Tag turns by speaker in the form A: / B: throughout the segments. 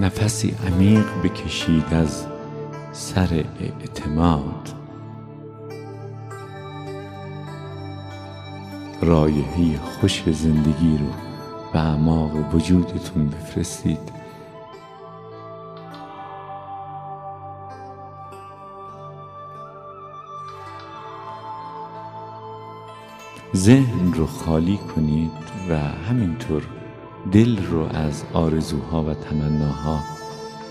A: نفسی عمیق بکشید از سر اعتماد. رایحه خوش زندگی رو به اعماق وجودتون بفرستید. ذهن رو خالی کنید و همینطور دل رو از آرزوها و تمناها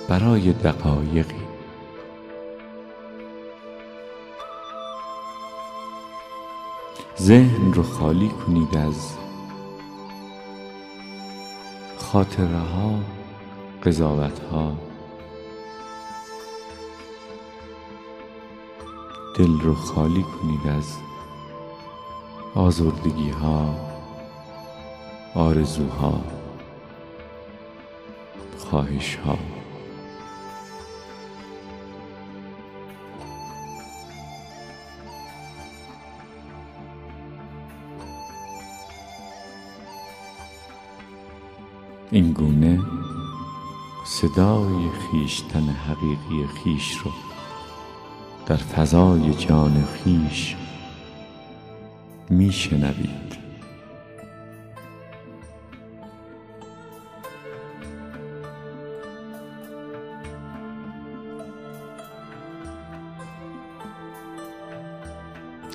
A: برای دقایقی. ذهن رو خالی کنید از خاطره ها قضاوت ها دل رو خالی کنید از آزردگی ها آرزوها. خواهش ها. این گونه صدای خیشتن حقیقی خیش رو در فضای جان خیش میشنوید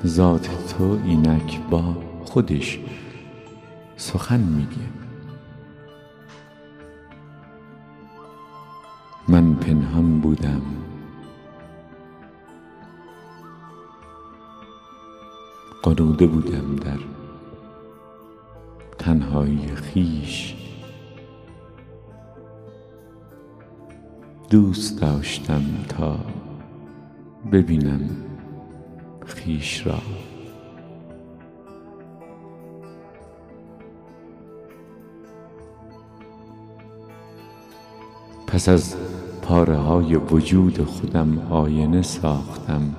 A: ذات تو اینک با خودش سخن میگه. من پنهان بودم. قنوده بودم در تنهایی خیش. دوست داشتم تا ببینم خیش را. پس از پاره های وجود خودم آینه ساختم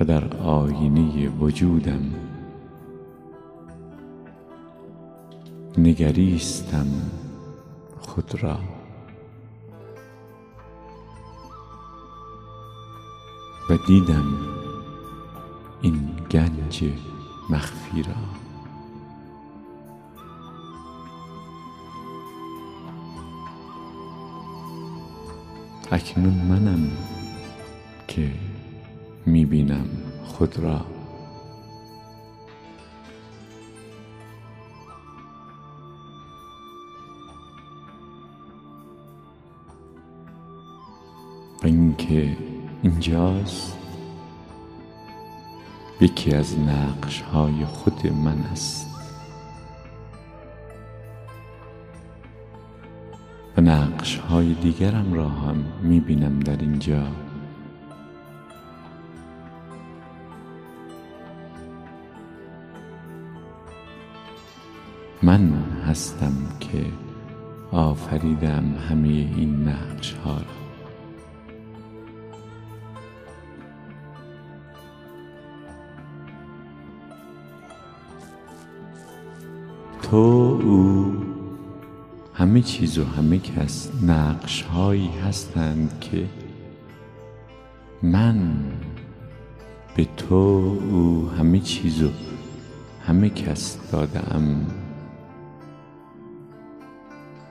A: و در آینه وجودم نگریستم خود را. و دیدم این گنج مخفی را. اکنون منم که می‌بینم خود را. یکی از نقش های خود من است. و نقش های دیگرم را هم می‌بینم در اینجا. من هستم که آفریدم همه این نقش ها را. تو او. همه چیز و همه کس نقش هایی هستند که من به تو او همه چیز و همه کس دادم.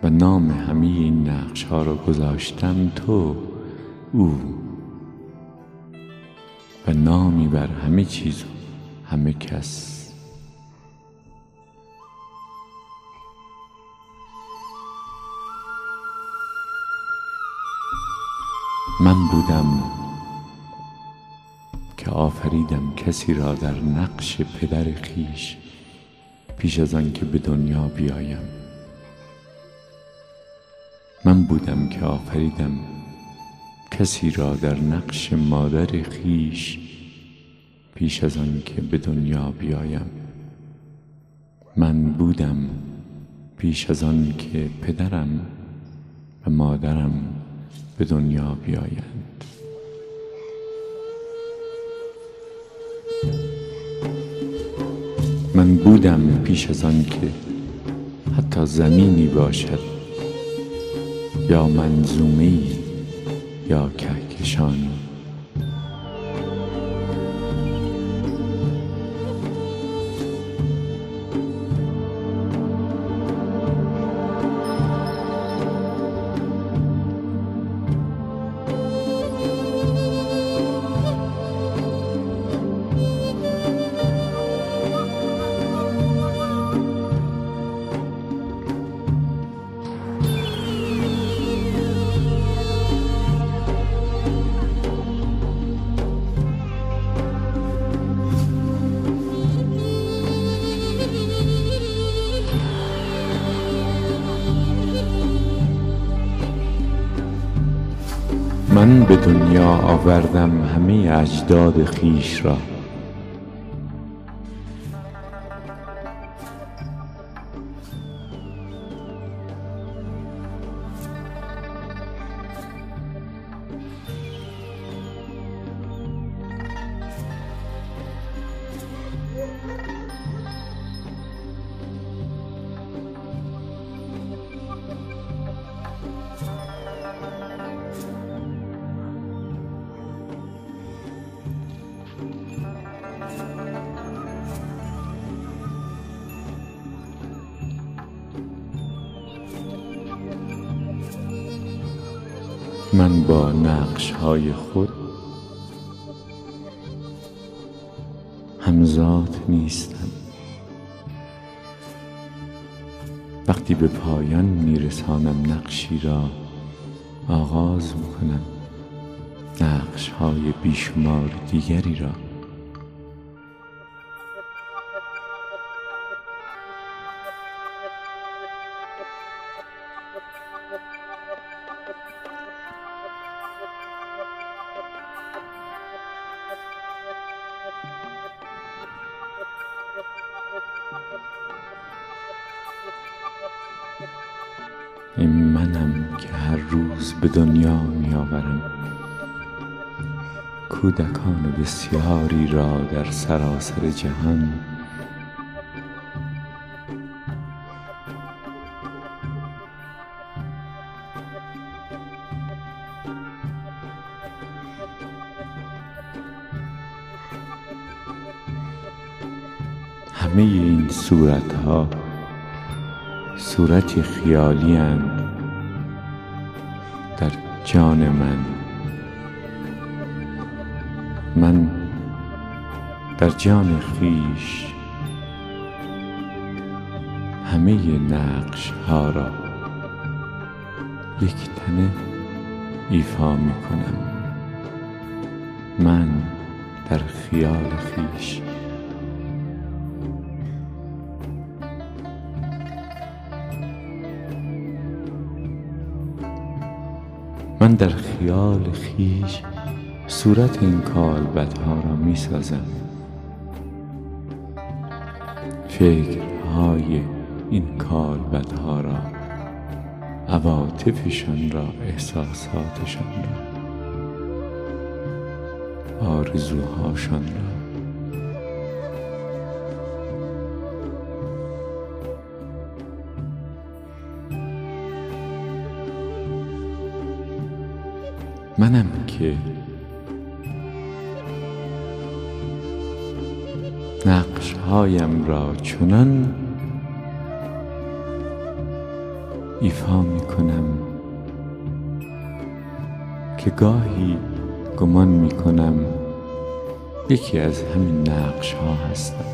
A: و نام همه این نقش ها را گذاشتم تو او. و نامی بر همه چیز و همه کس من بودم که آفریدم کسی را در نقش پدر خیش پیش از آن که به دنیا بیایم. من بودم که آفریدم کسی را در نقش مادر خیش پیش از آن که به دنیا بیایم. من بودم پیش از آن که پدرم و مادرم به دنیا بیایند. من بودم پیش از آن که حتی زمینی باشد یا منظومه یا کهکشانی من به دنیا آوردم همه اجداد خویش را. های خود همزاد نیستم وقتی به پایان میرسانم نقشی را آغاز می‌کنم. نقش های بیشمار دیگری را. آورم. کودکان بسیاری را در سراسر جهان همه این صورت ها صورتی خیالی در جان من. من در جان خیش همه نقش ها را یک تنه ایفا می کنم من در خیال خیش. من در خیال خیش صورت این کالبدها را می سازم فکرهای این کالبدها را عواطفشان را احساساتشان را آرزوهاشان را. منم که نقش هایم را چنان ایفا می کنم که گاهی گمان می کنم یکی از همین نقش ها هستم.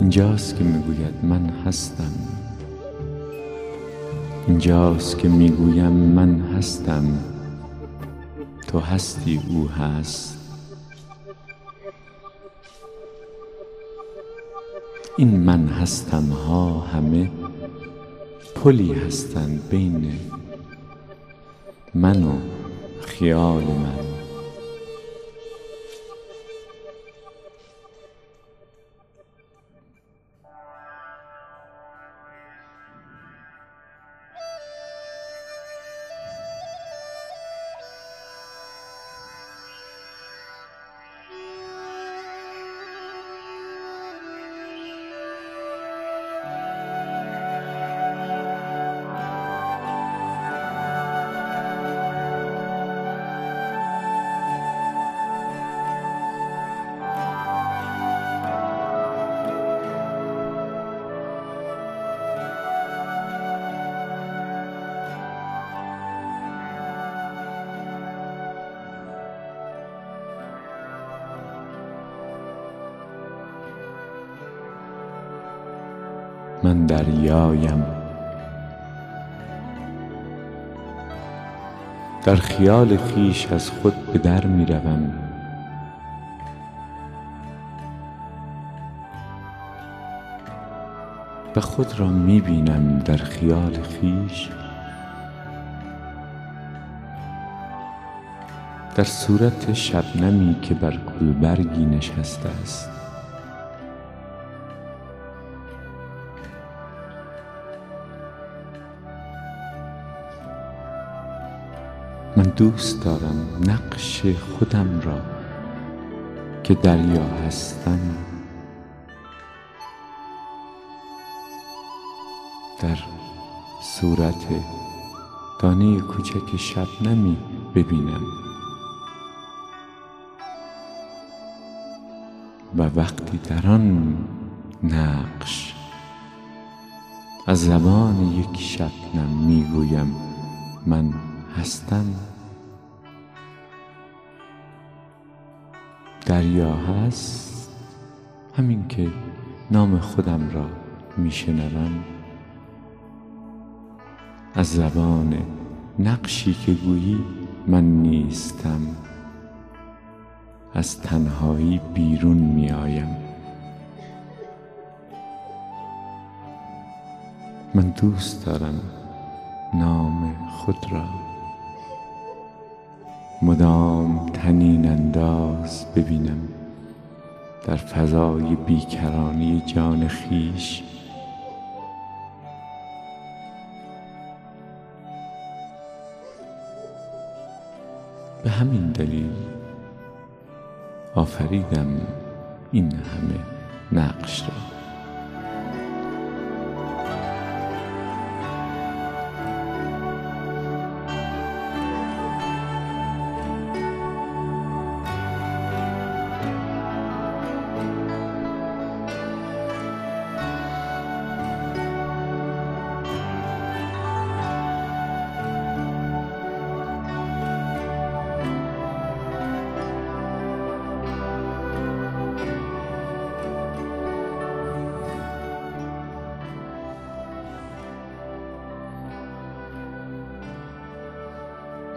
A: اینجاست که می‌گوید من هستم. اینجاست که می‌گویم من هستم. تو هستی او هست. این من هستم ها همه پلی هستند بین من و خیال من. من دریایم. در خیال خویش از خود به در می روم. و خود را می بینم در خیال خویش در صورت شبنمی که بر گلبرگی نشسته است. من دوست دارم نقش خودم را که دریا هستم در صورت دانه کوچک شبنمی ببینم و وقتی در آن نقش از زبان یک شبنم می‌گویم من هستم دریا هست. همین که نام خودم را میشنوم. از زبان نقشی که گویی من نیستم. از تنهایی بیرون می آیم من دوست دارم نام خود را مدام تنین انداز ببینم. در فضای بیکرانی جان خیش. به همین دلیل آفریدم این همه نقش را.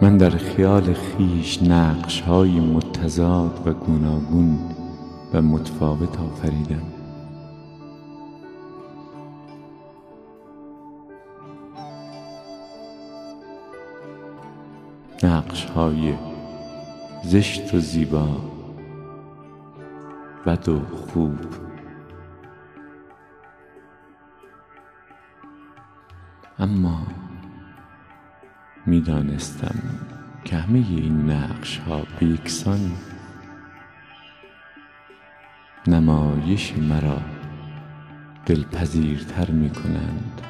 A: من در خیال خویش نقش های متضاد و گوناگون و متفاوت آفریدم. نقش های زشت و زیبا بد و خوب. اما می‌دانستم که همه این نقش ها به یکسان نمایش مرا دلپذیرتر می کنند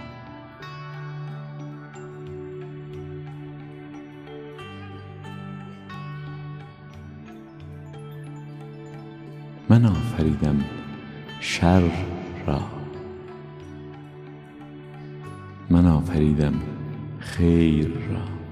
A: من آفریدم شر را. من آفریدم خیر را.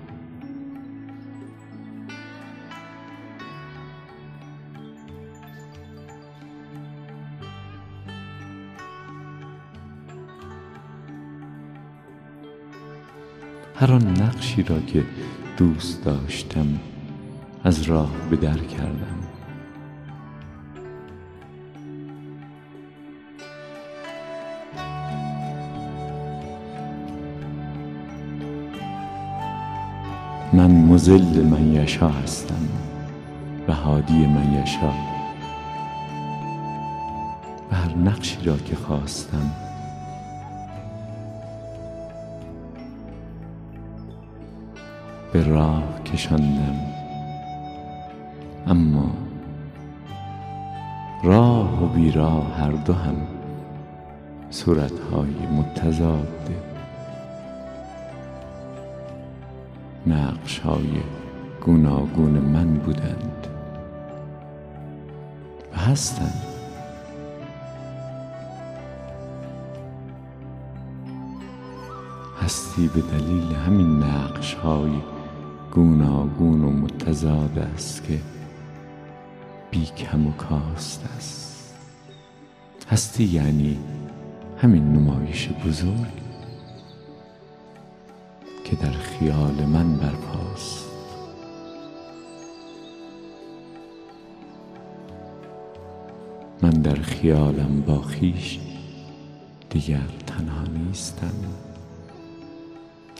A: هر آن نقشی را که دوست داشتم از راه به در کردم. من مزل من یشا هستم و هادی من یشا. و هر نقشی را که خواستم به راه کشاندم اما راه و بیراه هر دو هم صورتهای متضاد نقش های گوناگون من بودند و هستند. هستی به دلیل همین نقش های گوناگون و متضاد است که بی کم و کاست است. هستی یعنی همین نمایش بزرگ که در خیال من برپاست. من در خیالم با خویش دیگر تنها نیستم.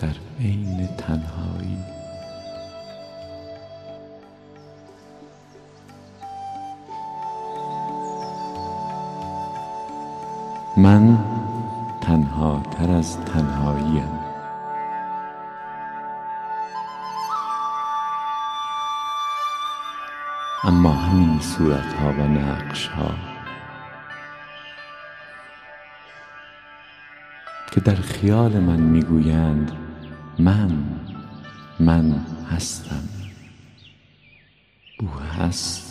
A: در عین تنهایی من تنها تر از تنهاییم. اما همین صورت ها و نقش ها که در خیال من می‌گویند من من هستم. او هست.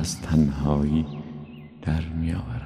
A: از تنهایی در میآورد من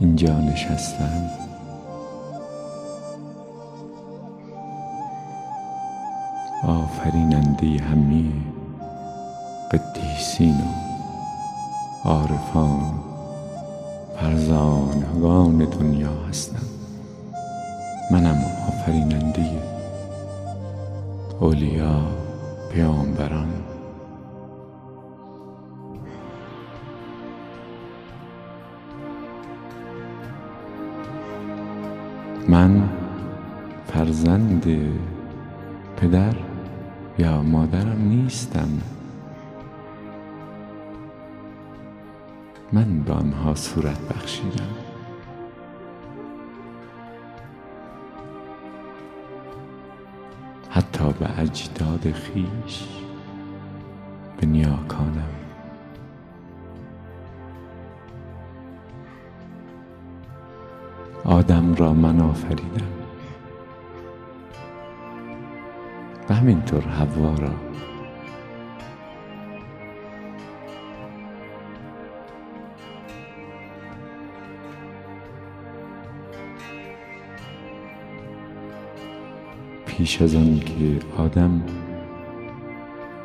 A: اینجا نشستم آفریننده همه قدیسین و عارفان فرزانگان دنیا هستم منم آفریننده اولیا پیامبران. من فرزند پدر یا مادرم نیستم. من به آنها صورت بخشیدم. حتی به اجداد خیش به نیاکانم. آدم را من آفریدم. و همینطور حوا را. پیش از آن که آدم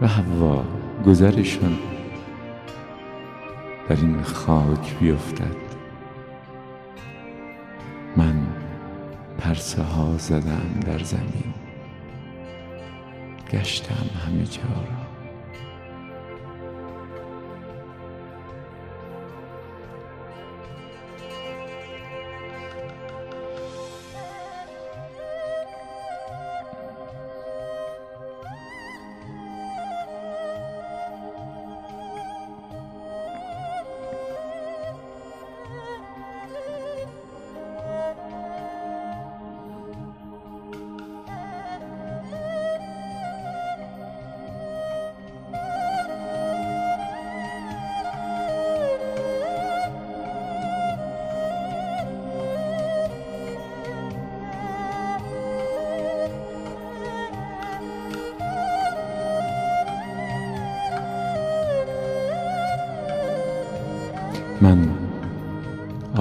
A: و حوا گذرشان در این خاک بیفتد. پرسه ها زدم در زمین. گشتم همه جا را.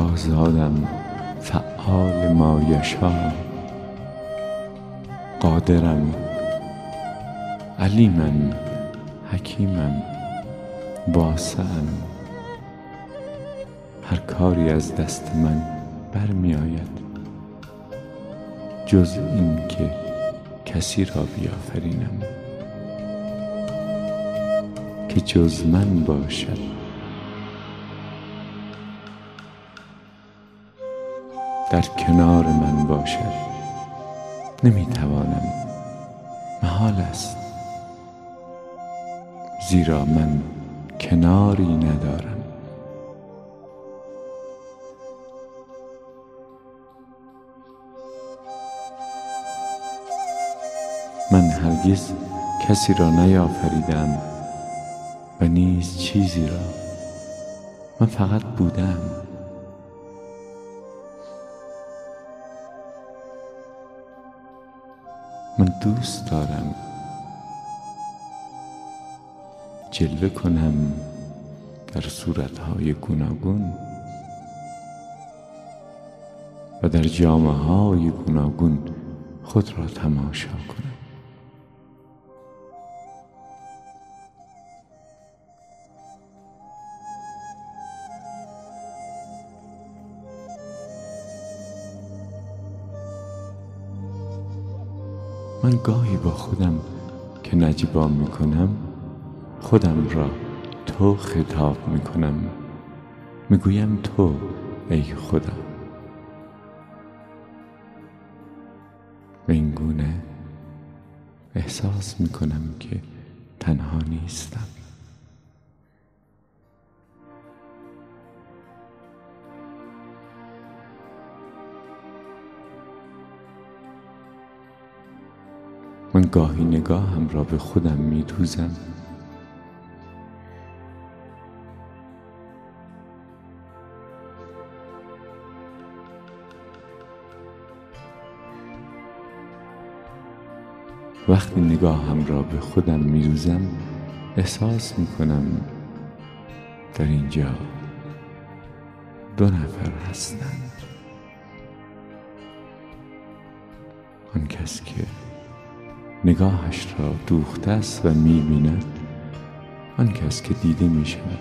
A: آزادم فعال ما یشا قادرم علیمم حکیمم واسعم هر کاری از دست من برمی آید جز این که کسی را بیافرینم. که جز من باشد. در کنار من باشد. نمی توانم محال است. زیرا من کناری ندارم. من هرگز کسی را نیافریدم و نیز چیزی را. من فقط بودم. من دوست دارم. جلوه کنم در صورتهای گوناگون و در جامعه های گوناگون خود را تماشا کنم. من گاهی با خودم که نجیبا می کنم خودم را تو خطاب می کنم می گویم تو ای خدا. و این گونه احساس می کنم که تنها نیستم. من گاهی نگاهم را به خودم می دوزم وقتی نگاهم را به خودم می دوزم احساس می کنم در اینجا دو نفر هستند. آن کس که نگاهش را دوخته است و می بیند آن کس که دیده می شود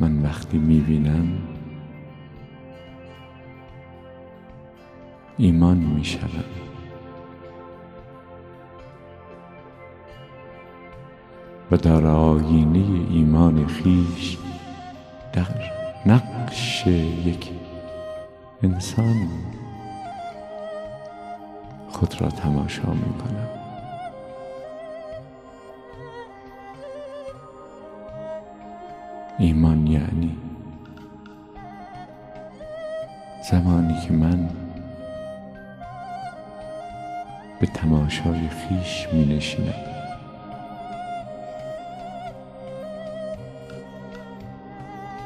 A: من وقتی می بینم ایمان می شود و در آینه ایمان خیش در نقش یک انسان خود را تماشا می کنم ایمان یعنی زمانی که من به تماشای خیش می نشینم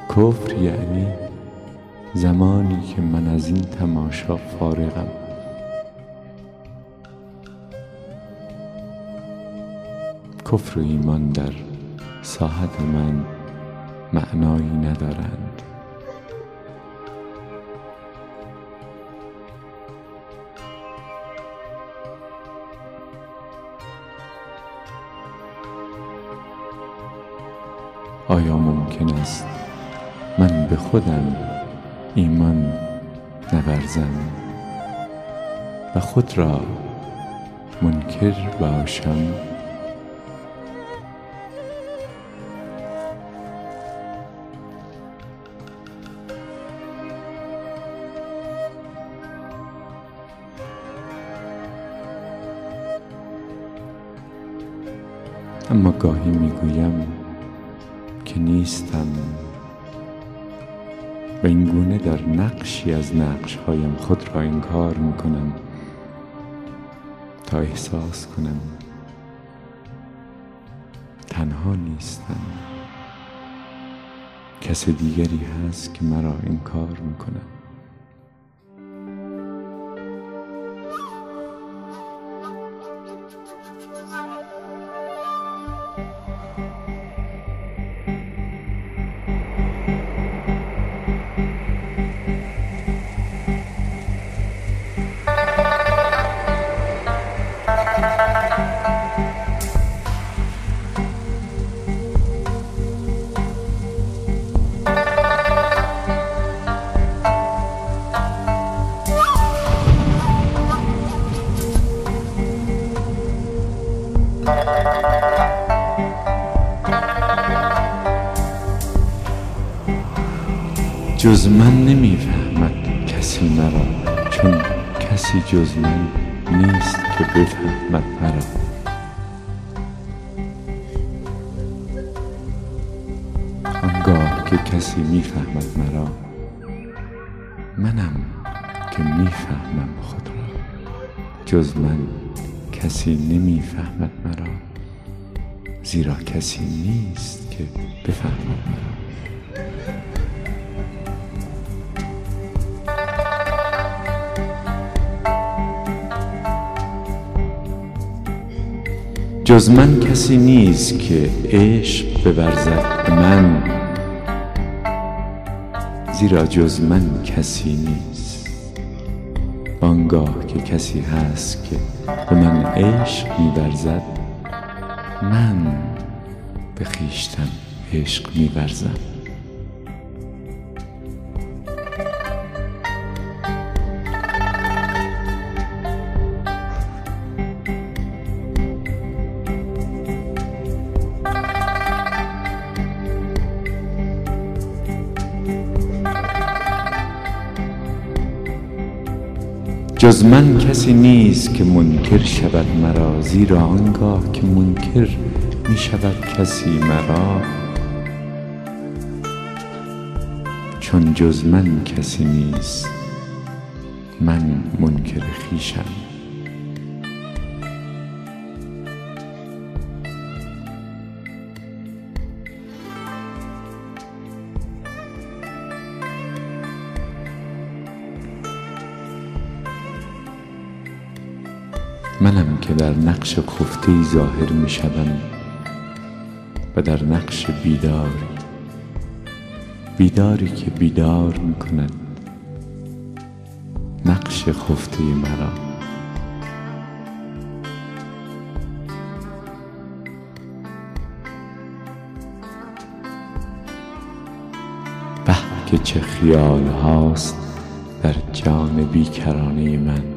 A: کفر یعنی زمانی که من از این تماشا فارغم. کفر و ایمان در ساحت من معنایی ندارند. آیا ممکن است من به خودم ایمان نورزم و خود را منکر باشم؟ اما گاهی می‌گویم که نیستم. و این گونه در نقشی از نقشهایم خود را انکار می‌کنم تا احساس کنم تنها نیستم. کس دیگری هست که مرا انکار می‌کنم جز من نمی‌فهمد کسی مرا چون کسی جز من نیست که بفهمد مرا. آنگاه که کسی می‌فهمد مرا منم که می‌فهمم خود را. جز من کسی نمی‌فهمد مرا زیرا کسی نیست که بفهمد مرا. جز من کسی نیست که عشق به من. زیرا جز من کسی نیست. آنگاه که کسی هست که به من عشق میورزد من به خویشتن عشق میورزم. جز من کسی نیست که منکر شود مرا زیرا آنگاه که منکر می شود کسی مرا. چون جز من کسی نیست من منکر خویشم. منم که در نقش خفته ظاهر می شوم و در نقش بیداری بیداری که بیدار می کند نقش خفته مرا. به که چه خیال هاست در جان بیکرانه من.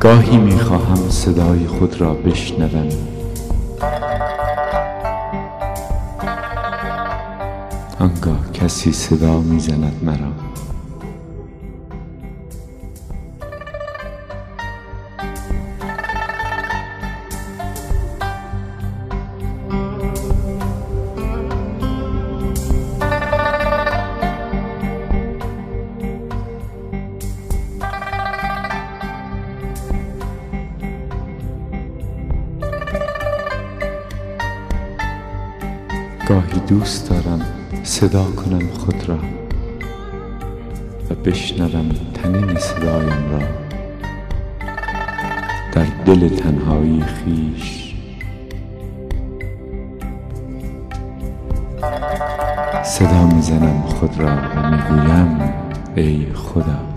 A: گاهی می خواهم صدای خود را بشنوم. آنگاه کسی صدا می زند مرا. صدا کنم خود را و بشنوم تنین صدایم را. در دل تنهایی خویش. صدا می‌زنم خود را و می‌گویم ای خدا.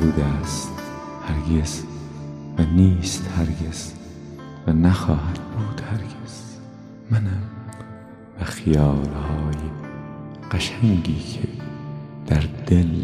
A: نبوده است هرگز و نیست هرگز و نخواهد بود هرگز. منم و خیالهای قشنگی که در دل